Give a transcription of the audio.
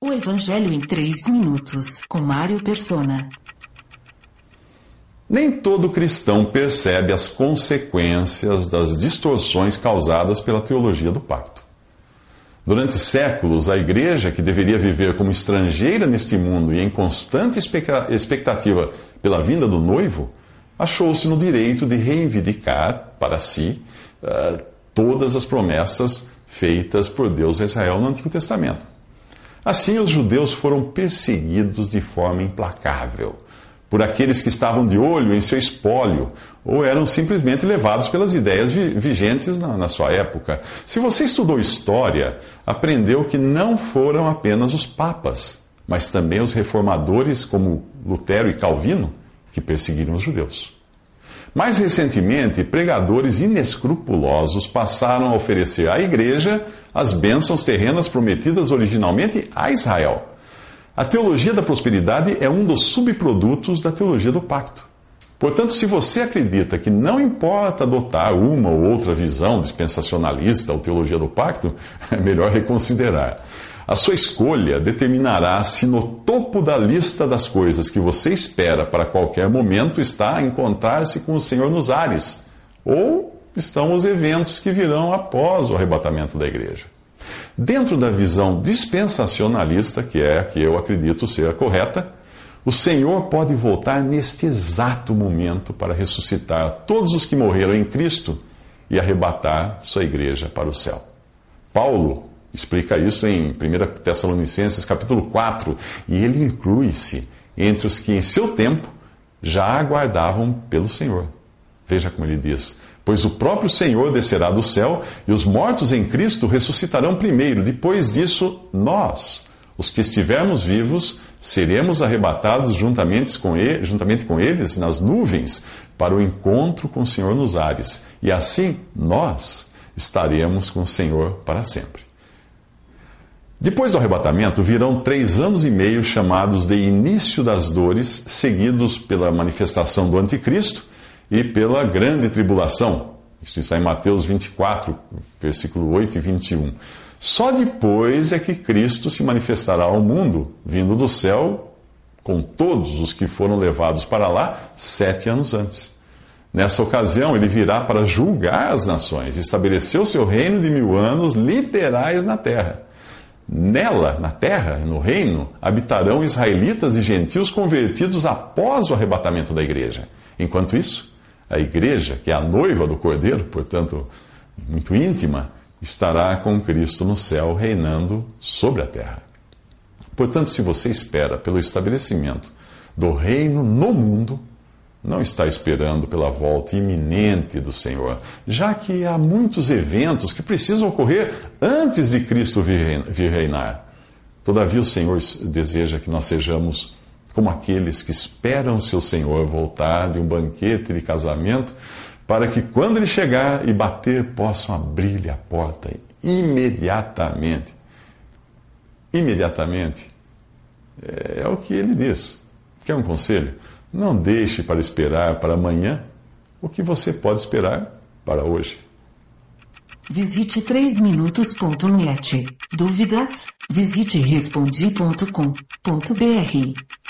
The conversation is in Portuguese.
O Evangelho em 3 minutos, com Mário Persona. Nem todo cristão percebe as consequências das distorções causadas pela teologia do pacto. Durante séculos, a igreja, que deveria viver como estrangeira neste mundo e em constante expectativa pela vinda do noivo, achou-se no direito de reivindicar para si uh, todas as promessas feitas por Deus a Israel no Antigo Testamento. Assim, os judeus foram perseguidos de forma implacável por aqueles que estavam de olho em seu espólio ou eram simplesmente levados pelas ideias vigentes na, na, sua época. Se você estudou história, aprendeu que não foram apenas os papas, mas também os reformadores como Lutero e Calvino que perseguiram os judeus. Mais recentemente, pregadores inescrupulosos passaram a oferecer à igreja as bênçãos terrenas prometidas originalmente a Israel. A teologia da prosperidade é um dos subprodutos da teologia do pacto. Portanto, se você acredita que não importa adotar uma ou outra visão dispensacionalista ou teologia do pacto, é melhor reconsiderar. A sua escolha determinará se no topo da lista das coisas que você espera para qualquer momento está encontrar-se com o Senhor nos ares, ou estão os eventos que virão após o arrebatamento da igreja. Dentro da visão dispensacionalista, que é a que eu acredito ser a correta, o Senhor pode voltar neste exato momento para ressuscitar todos os que morreram em Cristo e arrebatar sua igreja para o céu. Paulo explica isso em 1 Tessalonicenses capítulo 4, e ele inclui-se entre os que em seu tempo já aguardavam pelo Senhor. Veja como ele diz: Pois o próprio Senhor descerá do céu e os mortos em Cristo ressuscitarão primeiro. Depois disso, nós, os que estivermos vivos, seremos arrebatados juntamente com, ele, juntamente com eles nas nuvens para o encontro com o Senhor nos ares. E assim nós estaremos com o Senhor para sempre. Depois do arrebatamento, virão três anos e meio chamados de início das dores, seguidos pela manifestação do Anticristo e pela grande tribulação. Isso está em Mateus 24, versículo 8 e 21. Só depois é que Cristo se manifestará ao mundo, vindo do céu, com todos os que foram levados para lá sete anos antes. Nessa ocasião, ele virá para julgar as nações, estabelecer o seu reino de mil anos literais na terra. Nela, na terra, no reino, habitarão israelitas e gentios convertidos após o arrebatamento da igreja. Enquanto isso, a igreja, que é a noiva do cordeiro, portanto, muito íntima, estará com Cristo no céu, reinando sobre a terra. Portanto, se você espera pelo estabelecimento do reino no mundo, não está esperando pela volta iminente do Senhor, já que há muitos eventos que precisam ocorrer antes de Cristo vir reinar. Todavia, o Senhor deseja que nós sejamos como aqueles que esperam seu Senhor voltar de um banquete de casamento, para que quando ele chegar e bater, possam abrir-lhe a porta imediatamente. Imediatamente. É, é o que ele diz. Quer um conselho? Não deixe para esperar para amanhã o que você pode esperar para hoje. Visite 3minutos.net. Dúvidas? Visite respondi.com.br.